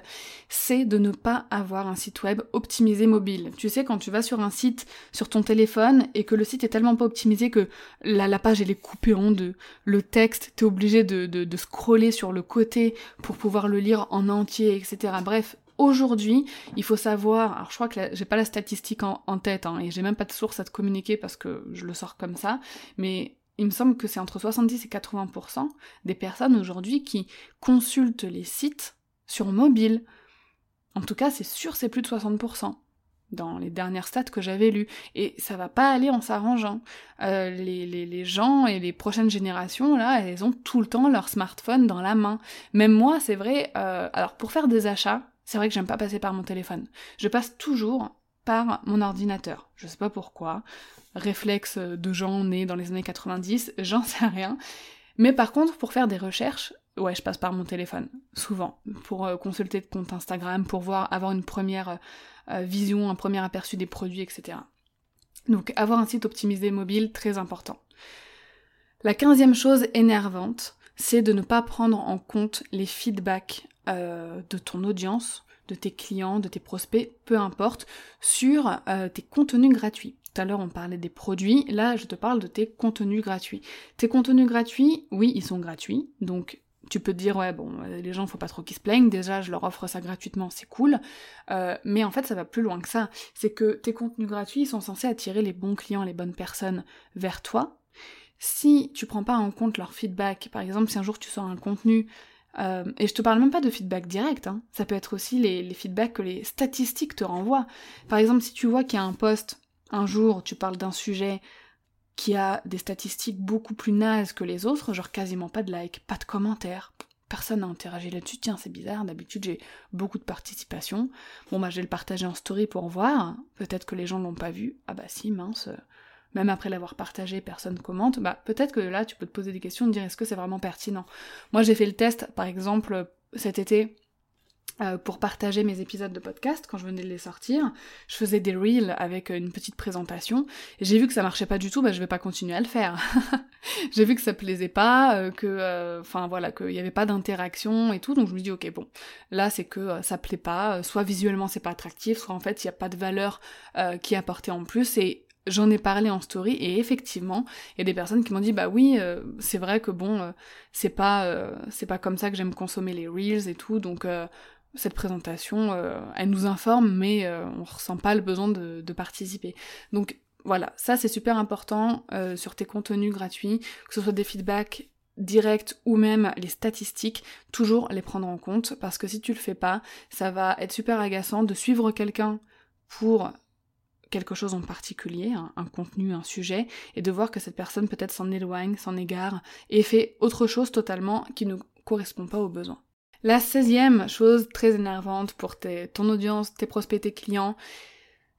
c'est de ne pas avoir un site web optimisé mobile. Tu sais, quand tu vas sur un site sur ton téléphone et que le site est tellement pas optimisé que la, page elle est coupée en deux, le texte, t'es obligé de, de scroller sur le côté pour pouvoir le lire en entier, etc. Bref, Aujourd'hui, il faut savoir, alors je crois que j'ai pas la statistique en, tête, hein, et j'ai même pas de source à te communiquer parce que je le sors comme ça, mais il me semble que c'est entre 70 et 80% des personnes aujourd'hui qui consultent les sites sur mobile. En tout cas, c'est sûr, c'est plus de 60% dans les dernières stats que j'avais lues. Et ça va pas aller en s'arrangeant. Euh, les, gens et les prochaines générations, là, elles ont tout le temps leur smartphone dans la main. Même moi, c'est vrai, euh, alors pour faire des achats, c'est vrai que j'aime pas passer par mon téléphone. Je passe toujours par mon ordinateur. Je sais pas pourquoi. Réflexe de gens nés dans les années 90, j'en sais rien. Mais par contre, pour faire des recherches, ouais, je passe par mon téléphone, souvent, pour euh, consulter de compte Instagram, pour voir, avoir une première euh, vision, un premier aperçu des produits, etc. Donc avoir un site optimisé mobile, très important. La quinzième chose énervante, c'est de ne pas prendre en compte les feedbacks euh, de ton audience, de tes clients, de tes prospects, peu importe, sur euh, tes contenus gratuits. Tout à l'heure on parlait des produits, là je te parle de tes contenus gratuits. Tes contenus gratuits, oui, ils sont gratuits, donc tu peux te dire ouais bon euh, les gens faut pas trop qu'ils se plaignent. Déjà je leur offre ça gratuitement c'est cool. Mais en fait ça va plus loin que ça. C'est que tes contenus gratuits sont censés attirer les bons clients les bonnes personnes vers toi. Si tu prends pas en compte leur feedback par exemple si un jour tu sors un contenu euh, et je te parle même pas de feedback direct, hein. ça peut être aussi les, feedbacks que les statistiques te renvoient. Par exemple, si tu vois qu'il y a un post, un jour, tu parles d'un sujet qui a des statistiques beaucoup plus nazes que les autres, genre quasiment pas de likes, pas de commentaires, personne n'a interagi là-dessus, tiens c'est bizarre, d'habitude j'ai beaucoup de participation, bon bah je vais le partager en story pour voir, peut-être que les gens l'ont pas vu, ah bah si mince, même après l'avoir partagé, personne commente, bah peut-être que là tu peux te poser des questions, de dire est-ce que c'est vraiment pertinent? Moi j'ai fait le test, par exemple, cet été, euh, pour partager mes épisodes de podcast quand je venais de les sortir. Je faisais des reels avec une petite présentation. Et j'ai vu que ça marchait pas du tout, bah je vais pas continuer à le faire. j'ai vu que ça plaisait pas, euh, que, euh, enfin voilà, qu'il y avait pas d'interaction et tout. Donc je me dis ok bon, là c'est que ça plaît pas. soit visuellement c'est pas attractif, soit en fait il y a pas de valeur qui est apportée en plus. Et j'en ai parlé en story et effectivement, il y a des personnes qui m'ont dit bah oui, euh, c'est vrai que bon, euh, c'est pas euh, c'est pas comme ça que j'aime consommer les reels et tout, donc cette présentation, elle nous informe, mais on ressent pas le besoin de, participer. Donc voilà, ça c'est super important sur tes contenus gratuits, que ce soit des feedbacks direct ou même les statistiques, toujours les prendre en compte parce que si tu le fais pas, ça va être super agaçant de suivre quelqu'un pour quelque chose en particulier, un, contenu, un sujet, et de voir que cette personne peut-être s'en éloigne, s'en égare, et fait autre chose totalement qui ne correspond pas aux besoins. La 16 chose très énervante pour ton audience, tes prospects, tes clients,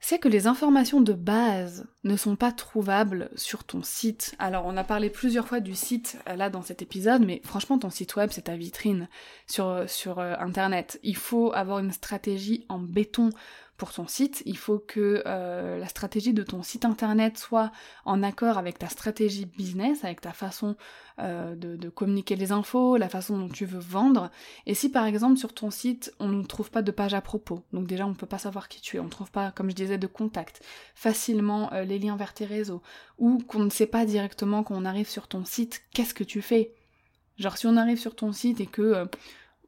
c'est que les informations de base ne sont pas trouvables sur ton site. Alors on a parlé plusieurs fois du site euh, là dans cet épisode, mais franchement ton site web c'est ta vitrine sur, sur euh, internet. Il faut avoir une stratégie en béton pour ton site, il faut que euh, la stratégie de ton site internet soit en accord avec ta stratégie business, avec ta façon euh, de, communiquer les infos, la façon dont tu veux vendre. Et si par exemple sur ton site on ne trouve pas de page à propos, donc déjà on ne peut pas savoir qui tu es, on ne trouve pas, comme je disais, de contact, facilement euh, les liens vers tes réseaux, ou qu'on ne sait pas directement quand on arrive sur ton site, qu'est-ce que tu fais? Genre si on arrive sur ton site et que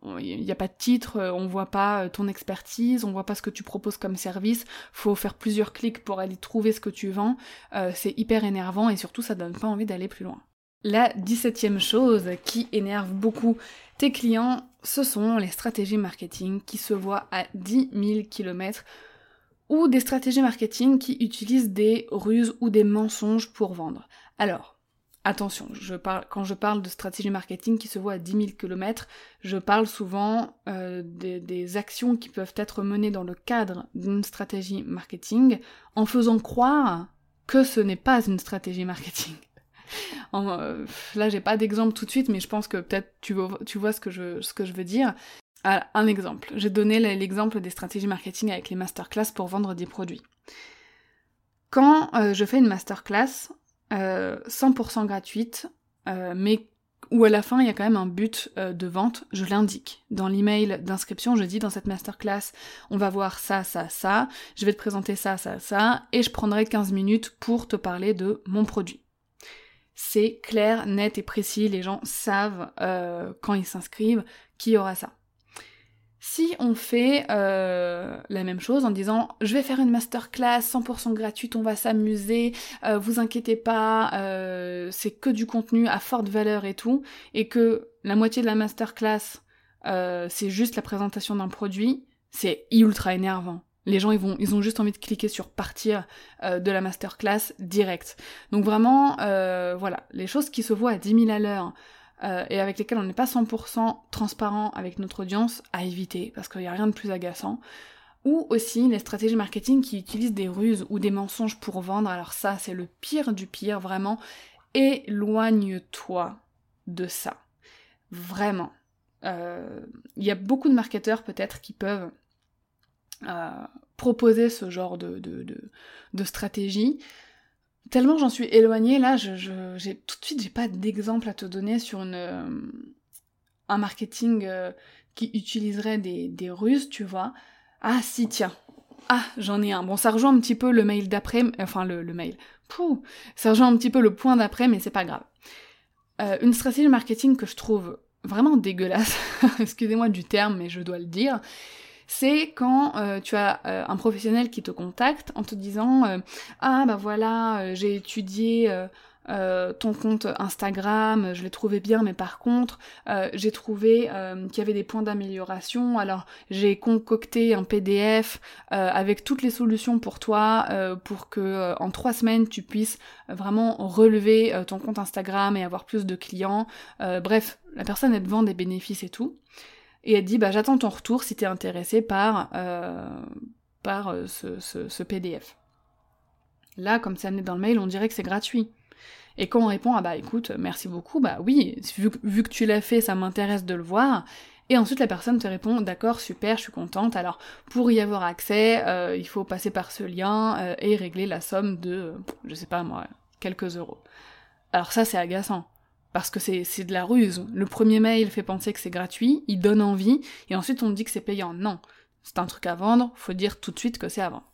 il n'y a pas de titre, euh, on voit pas euh, ton expertise, on voit pas ce que tu proposes comme service, faut faire plusieurs clics pour aller trouver ce que tu vends, euh, c'est hyper énervant et surtout ça donne pas envie d'aller plus loin. La 17 chose qui énerve beaucoup tes clients, ce sont les stratégies marketing qui se voient à 10 000 km ou des stratégies marketing qui utilisent des ruses ou des mensonges pour vendre. Alors, Attention, quand je parle de stratégie marketing qui se voit à 10 000 km, je parle souvent euh, des, actions qui peuvent être menées dans le cadre d'une stratégie marketing en faisant croire que ce n'est pas une stratégie marketing. Euh, là, j'ai pas d'exemple tout de suite, mais je pense que peut-être tu vois, ce, que je, veux dire. Ah, un exemple. J'ai donné l'exemple des stratégies marketing avec les masterclass pour vendre des produits. Quand euh, je fais une masterclass, 100% euh, gratuite, euh, mais où à la fin il y a quand même un but euh, de vente, je l'indique. Dans l'email d'inscription, je dis dans cette masterclass, on va voir ça, ça, ça, je vais te présenter ça, ça, ça, et je prendrai 15 minutes pour te parler de mon produit. C'est clair, net et précis, les gens savent quand ils s'inscrivent qui aura ça. Si on fait euh, la même chose en disant je vais faire une masterclass 100% gratuite, on va s'amuser, euh, vous inquiétez pas, euh, c'est que du contenu à forte valeur et tout, et que la moitié de la masterclass c'est juste la présentation d'un produit, c'est ultra énervant. Les gens ils vont ils ont juste envie de cliquer sur partir de la masterclass direct. Donc vraiment voilà, les choses qui se voient à 10 000 à l'heure euh, et avec lesquels on n'est pas 100% transparent avec notre audience, à éviter, parce qu'il n'y a rien de plus agaçant. Ou aussi les stratégies marketing qui utilisent des ruses ou des mensonges pour vendre. Alors ça, c'est le pire du pire, vraiment. Éloigne-toi de ça. Vraiment. Euh, il y a beaucoup de marketeurs peut-être qui peuvent euh, proposer ce genre de, de, de, de stratégie tellement j'en suis éloignée, là, je, tout de suite, j'ai pas d'exemple à te donner sur une, euh, un marketing euh, qui utiliserait des, des ruses, tu vois. Ah si, tiens. Ah, j'en ai un. Bon, ça rejoint un petit peu le mail d'après, enfin le, mail. Ça rejoint un petit peu le point d'après, mais c'est pas grave. Euh, une stratégie marketing que je trouve vraiment dégueulasse, excusez-moi du terme, mais je dois le dire, c'est quand euh, tu as euh, un professionnel qui te contacte en te disant euh, ah bah voilà j'ai étudié ton compte Instagram, je l'ai trouvé bien, mais par contre, j'ai trouvé qu'il y avait des points d'amélioration. Alors, j'ai concocté un PDF avec toutes les solutions pour toi, pour que en trois semaines tu puisses vraiment relever ton compte Instagram et avoir plus de clients. bref, la personne elle te vend des bénéfices et tout et elle dit bah j'attends ton retour si t'es intéressé par, euh, par euh, ce, PDF. Là, comme c'est amené dans le mail, on dirait que c'est gratuit. Et quand on répond ah bah écoute, merci beaucoup, bah oui, vu, que tu l'as fait, ça m'intéresse de le voir. Et ensuite la personne te répond d'accord, super, je suis contente. Alors pour y avoir accès, euh, il faut passer par ce lien et régler la somme de, je sais pas moi, quelques euros. Alors ça c'est agaçant parce que c'est de la ruse. Le premier mail fait penser que c'est gratuit, il donne envie, et ensuite on dit que c'est payant. Non, c'est un truc à vendre, faut dire tout de suite que c'est à vendre.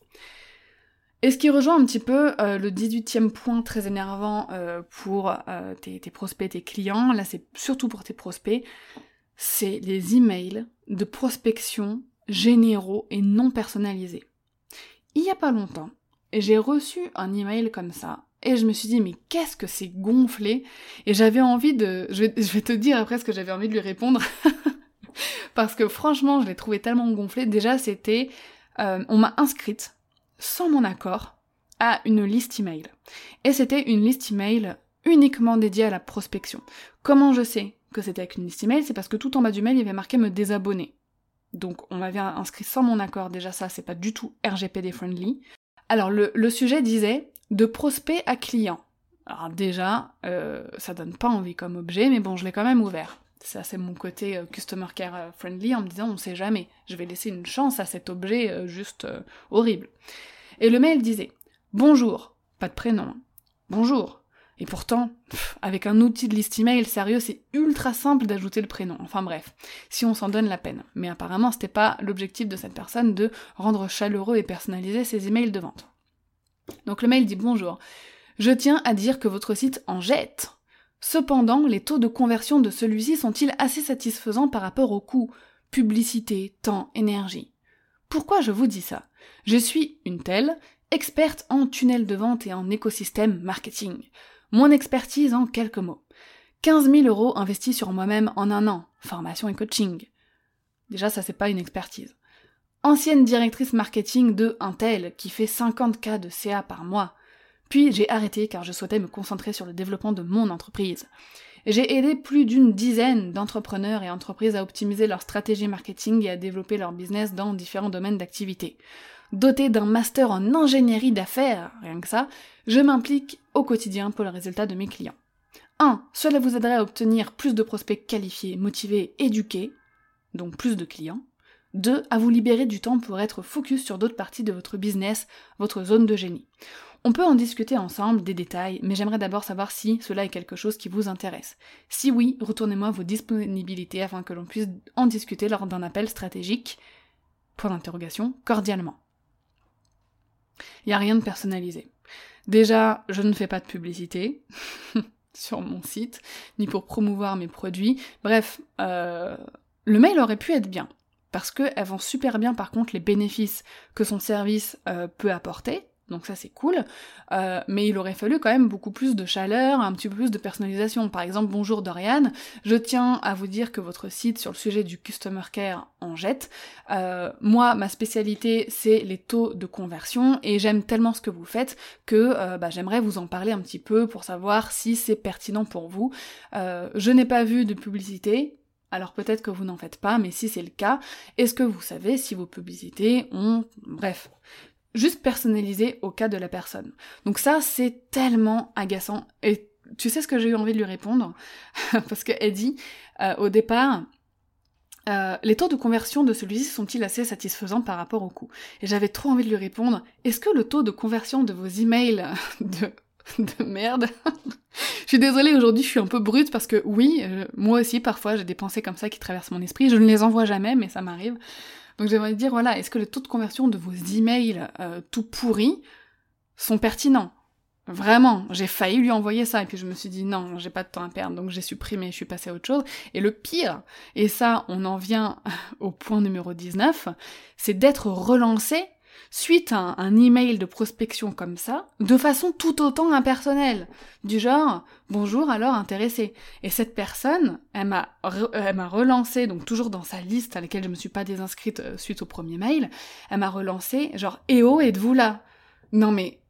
Et ce qui rejoint un petit peu euh, le 18e point très énervant euh, pour euh, tes, tes, prospects, tes clients, là c'est surtout pour tes prospects, c'est les emails de prospection généraux et non personnalisés. Il y a pas longtemps, j'ai reçu un email comme ça et je me suis dit mais qu'est-ce que c'est gonflé. Et j'avais envie de je vais, te dire après ce que j'avais envie de lui répondre. Parce que franchement je l'ai trouvé tellement gonflé. Déjà c'était euh, on m'a inscrite sans mon accord à une liste email. Et c'était une liste email uniquement dédiée à la prospection. Comment je sais que c'était avec une liste email? C'est parce que tout en bas du mail il y avait marqué me désabonner. Donc on m'avait inscrit sans mon accord, déjà ça c'est pas du tout RGPD friendly. Alors le, sujet disait de prospect à client. Alors déjà, euh, ça donne pas envie comme objet, mais bon, je l'ai quand même ouvert. Ça, c'est mon côté euh, customer care euh, friendly en me disant, on sait jamais, je vais laisser une chance à cet objet juste horrible. Et le mail disait, bonjour, pas de prénom, hein. bonjour, et pourtant, avec un outil de liste email sérieux, c'est ultra simple d'ajouter le prénom. Enfin bref, si on s'en donne la peine. Mais apparemment, c'était pas l'objectif de cette personne de rendre chaleureux et personnalisé ses emails de vente. Donc le mail dit bonjour. Je tiens à dire que votre site en jette. Cependant, les taux de conversion de celui-ci sont-ils assez satisfaisants par rapport au coût? Publicité, temps, énergie Pourquoi je vous dis ça? Je suis une telle, experte en tunnel de vente et en écosystème marketing. Mon expertise en quelques mots. 15 000 euros investis sur moi-même en un an, formation et coaching. Déjà, ça c'est pas une expertise. Ancienne directrice marketing de Intel qui fait 50 cas de CA par mois. Puis j'ai arrêté car je souhaitais me concentrer sur le développement de mon entreprise. J'ai aidé plus d'une dizaine d'entrepreneurs et entreprises à optimiser leur stratégie marketing et à développer leur business dans différents domaines d'activité. Doté d'un master en ingénierie d'affaires, rien que ça, je m'implique au quotidien pour le résultat de mes clients. 1. Cela vous aiderait à obtenir plus de prospects qualifiés, motivés, éduqués, donc plus de clients. 2. À vous libérer du temps pour être focus sur d'autres parties de votre business, votre zone de génie. On peut en discuter ensemble des détails, mais j'aimerais d'abord savoir si cela est quelque chose qui vous intéresse. Si oui, retournez-moi vos disponibilités afin que l'on puisse en discuter lors d'un appel stratégique. Point d'interrogation, cordialement. Il n'y a rien de personnalisé. Déjà, je ne fais pas de publicité sur mon site, ni pour promouvoir mes produits. Bref, euh, le mail aurait pu être bien, parce qu'elle vend super bien par contre les bénéfices que son service euh, peut apporter, donc ça c'est cool, euh, mais il aurait fallu quand même beaucoup plus de chaleur, un petit peu plus de personnalisation. Par exemple, bonjour Dorian, je tiens à vous dire que votre site sur le sujet du customer care en jette. Euh, moi, ma spécialité c'est les taux de conversion et j'aime tellement ce que vous faites que bah, j'aimerais vous en parler un petit peu pour savoir si c'est pertinent pour vous. je n'ai pas vu de publicité, alors peut-être que vous n'en faites pas, mais si c'est le cas, est-ce que vous savez si vos publicités ont... Bref, juste personnalisé au cas de la personne? Donc ça, c'est tellement agaçant. Et tu sais ce que j'ai eu envie de lui répondre? Parce qu'elle dit, euh, au départ, euh, les taux de conversion de celui-ci sont-ils assez satisfaisants par rapport au coût? Et j'avais trop envie de lui répondre, est-ce que le taux de conversion de vos emails de, de merde Je suis désolée, aujourd'hui je suis un peu brute parce que oui, euh, moi aussi parfois j'ai des pensées comme ça qui traversent mon esprit, je ne les envoie jamais mais ça m'arrive. Donc j'aimerais dire, voilà, est-ce que les taux de conversion de vos emails euh, tout pourris sont pertinents? Vraiment, j'ai failli lui envoyer ça et puis je me suis dit non, j'ai pas de temps à perdre, donc j'ai supprimé, je suis passée à autre chose. Et le pire, et ça on en vient au point numéro 19, c'est d'être relancé suite à un, email de prospection comme ça, de façon tout autant impersonnelle, du genre bonjour alors intéressé. Et cette personne, elle m'a elle m'a relancé donc toujours dans sa liste à laquelle je me suis pas désinscrite euh, suite au premier mail, elle m'a relancé genre eh oh êtes-vous là? Non mais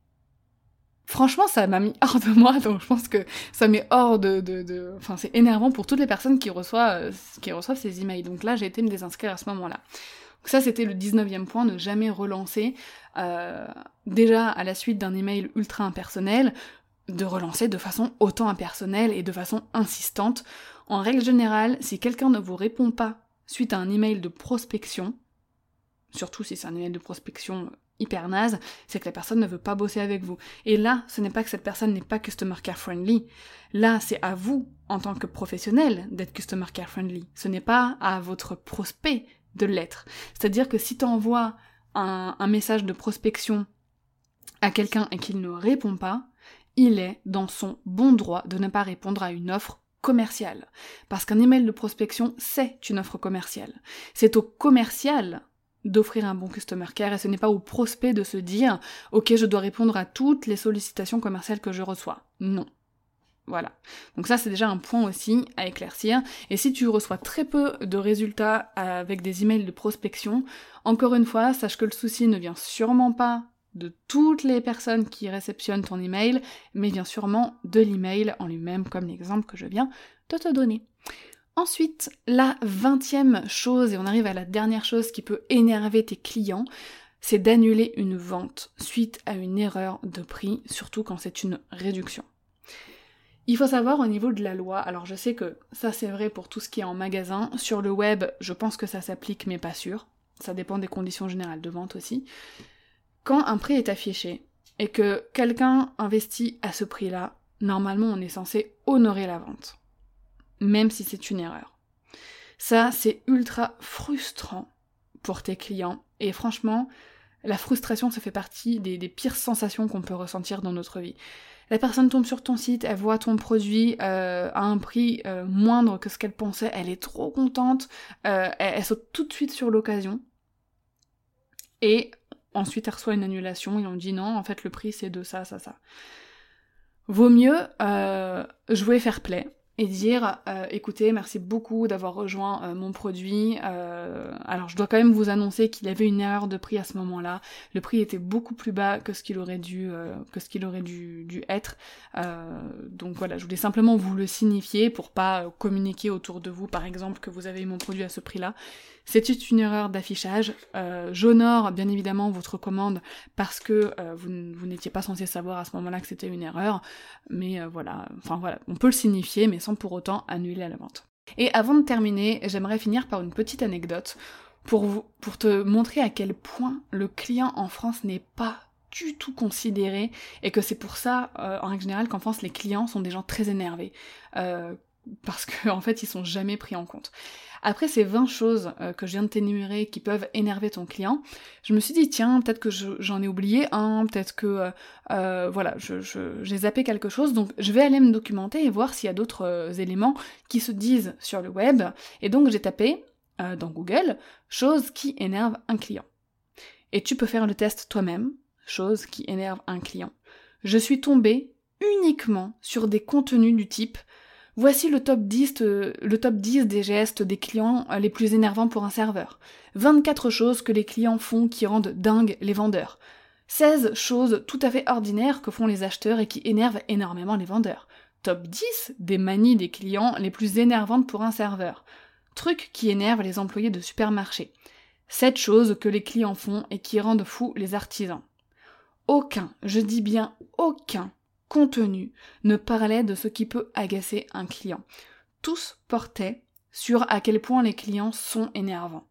Franchement, ça m'a mis hors de moi, donc je pense que ça met hors de, de, de... Enfin, c'est énervant pour toutes les personnes qui reçoivent, euh, qui reçoivent ces emails. Donc là, j'ai été me désinscrire à ce moment-là. Ça, c'était le 19e point, ne jamais relancer, euh, déjà à la suite d'un email ultra impersonnel, de relancer de façon autant impersonnelle et de façon insistante. En règle générale, si quelqu'un ne vous répond pas suite à un email de prospection, surtout si c'est un email de prospection hyper naze, c'est que la personne ne veut pas bosser avec vous. Et là, ce n'est pas que cette personne n'est pas customer care friendly. Là, c'est à vous, en tant que professionnel, d'être customer care friendly. Ce n'est pas à votre prospect de l'être. C'est-à-dire que si tu envoies un, un message de prospection à quelqu'un et qu'il ne répond pas, il est dans son bon droit de ne pas répondre à une offre commercial. Parce qu'un email de prospection, c'est une offre commerciale. C'est au commercial d'offrir un bon customer care et ce n'est pas au prospect de se dire ok je dois répondre à toutes les sollicitations commerciales que je reçois. Non. Voilà. Donc ça, c'est déjà un point aussi à éclaircir. Et si tu reçois très peu de résultats avec des emails de prospection, encore une fois, sache que le souci ne vient sûrement pas de toutes les personnes qui réceptionnent ton email, mais vient sûrement de l'email en lui-même, comme l'exemple que je viens de te donner. Ensuite, la vingtième chose, et on arrive à la dernière chose qui peut énerver tes clients, c'est d'annuler une vente suite à une erreur de prix, surtout quand c'est une réduction. Il faut savoir au niveau de la loi, alors je sais que ça c'est vrai pour tout ce qui est en magasin, sur le web je pense que ça s'applique mais pas sûr, ça dépend des conditions générales de vente aussi. Quand un prix est affiché et que quelqu'un investit à ce prix-là, normalement on est censé honorer la vente, même si c'est une erreur. Ça c'est ultra frustrant pour tes clients et franchement la frustration ça fait partie des, des pires sensations qu'on peut ressentir dans notre vie la personne tombe sur ton site, elle voit ton produit euh, à un prix euh, moindre que ce qu'elle pensait, elle est trop contente, euh, elle, saute tout de suite sur l'occasion. Et ensuite elle reçoit une annulation et on dit non, en fait le prix c'est de ça, ça, ça. Vaut mieux jouer fair play et dire écoutez merci beaucoup d'avoir rejoint mon produit. Alors je dois quand même vous annoncer qu'il y avait une erreur de prix à ce moment-là. Le prix était beaucoup plus bas que ce qu'il aurait dû que ce qu'il aurait dû, dû être. Donc voilà je voulais simplement vous le signifier pour pas communiquer autour de vous par exemple que vous avez eu mon produit à ce prix-là c'était une erreur d'affichage. Euh, J'honore bien évidemment votre commande parce que euh, vous, n'étiez pas censé savoir à ce moment-là que c'était une erreur. Mais euh, voilà, enfin voilà, on peut le signifier mais sans pour autant annuler la vente. Et avant de terminer, j'aimerais finir par une petite anecdote pour, pour te montrer à quel point le client en France n'est pas du tout considéré et que c'est pour ça, en règle générale, qu'en France les clients sont des gens très énervés. Parce qu'en en fait ils sont jamais pris en compte. Après ces 20 choses euh, que je viens de t'énumérer qui peuvent énerver ton client, je me suis dit tiens peut-être que j'en ai oublié un, peut-être que euh, euh, voilà j'ai zappé quelque chose, donc je vais aller me documenter et voir s'il y a d'autres éléments qui se disent sur le web. Et donc j'ai tapé dans Google choses qui énervent un client. Et tu peux faire le test toi-même, choses qui énervent un client. Je suis tombée uniquement sur des contenus du type Voici le top 10, euh, le top 10 des gestes des clients les plus énervants pour un serveur. 24 choses que les clients font qui rendent dingues les vendeurs. 16 choses tout à fait ordinaires que font les acheteurs et qui énervent énormément les vendeurs. Top 10 des manies des clients les plus énervantes pour un serveur. Trucs qui énervent les employés de supermarché. 7 choses que les clients font et qui rendent fous les artisans. Aucun, je dis bien aucun, contenu ne parlait de ce qui peut agacer un client. Tous portaient sur à quel point les clients sont énervants.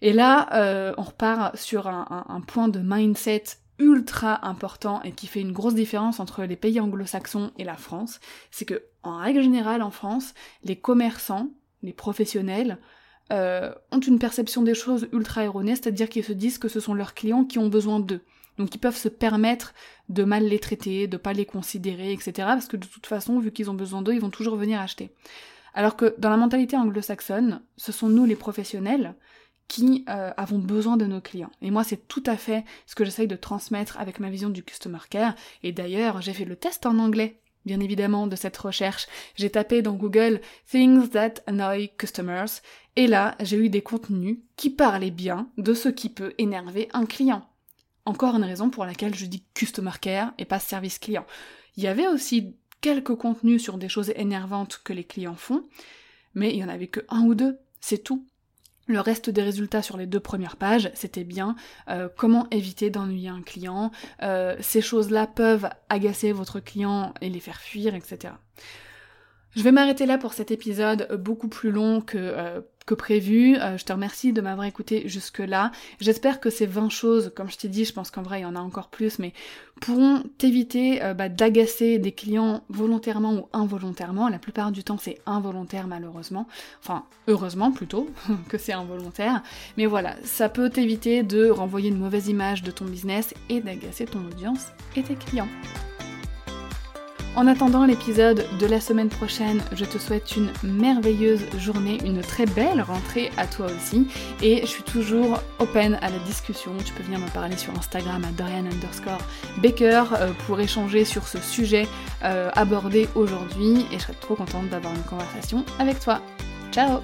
Et là, euh, on repart sur un, point de mindset ultra important et qui fait une grosse différence entre les pays anglo-saxons et la France, c'est que en règle générale en France, les commerçants, les professionnels, euh, ont une perception des choses ultra erronée, c'est-à-dire qu'ils se disent que ce sont leurs clients qui ont besoin d'eux. Donc ils peuvent se permettre de mal les traiter, de pas les considérer, etc. Parce que de toute façon, vu qu'ils ont besoin d'eux, ils vont toujours venir acheter. Alors que dans la mentalité anglo-saxonne, ce sont nous les professionnels qui euh, avons besoin de nos clients. Et moi, c'est tout à fait ce que j'essaye de transmettre avec ma vision du customer care. Et d'ailleurs, j'ai fait le test en anglais, bien évidemment, de cette recherche. J'ai tapé dans Google Things that annoy customers. Et là, j'ai eu des contenus qui parlaient bien de ce qui peut énerver un client. Encore une raison pour laquelle je dis customer care et pas service client. Il y avait aussi quelques contenus sur des choses énervantes que les clients font, mais il y en avait que un ou deux, c'est tout. Le reste des résultats sur les deux premières pages, c'était bien euh, comment éviter d'ennuyer un client, euh, ces choses-là peuvent agacer votre client et les faire fuir, etc. Je vais m'arrêter là pour cet épisode beaucoup plus long que euh, prévu. Euh, je te remercie de m'avoir écouté jusque-là. J'espère que ces 20 choses, comme je t'ai dit, je pense qu'en vrai il y en a encore plus, mais pourront t'éviter euh, bah, d'agacer des clients volontairement ou involontairement. La plupart du temps c'est involontaire malheureusement. Enfin, heureusement plutôt que c'est involontaire. Mais voilà, ça peut t'éviter de renvoyer une mauvaise image de ton business et d'agacer ton audience et tes clients. En attendant l'épisode de la semaine prochaine, je te souhaite une merveilleuse journée, une très belle rentrée à toi aussi. Et je suis toujours open à la discussion. Tu peux venir me parler sur Instagram à Dorian underscore Baker euh, pour échanger sur ce sujet euh, abordé aujourd'hui. Et je serais trop contente d'avoir une conversation avec toi. Ciao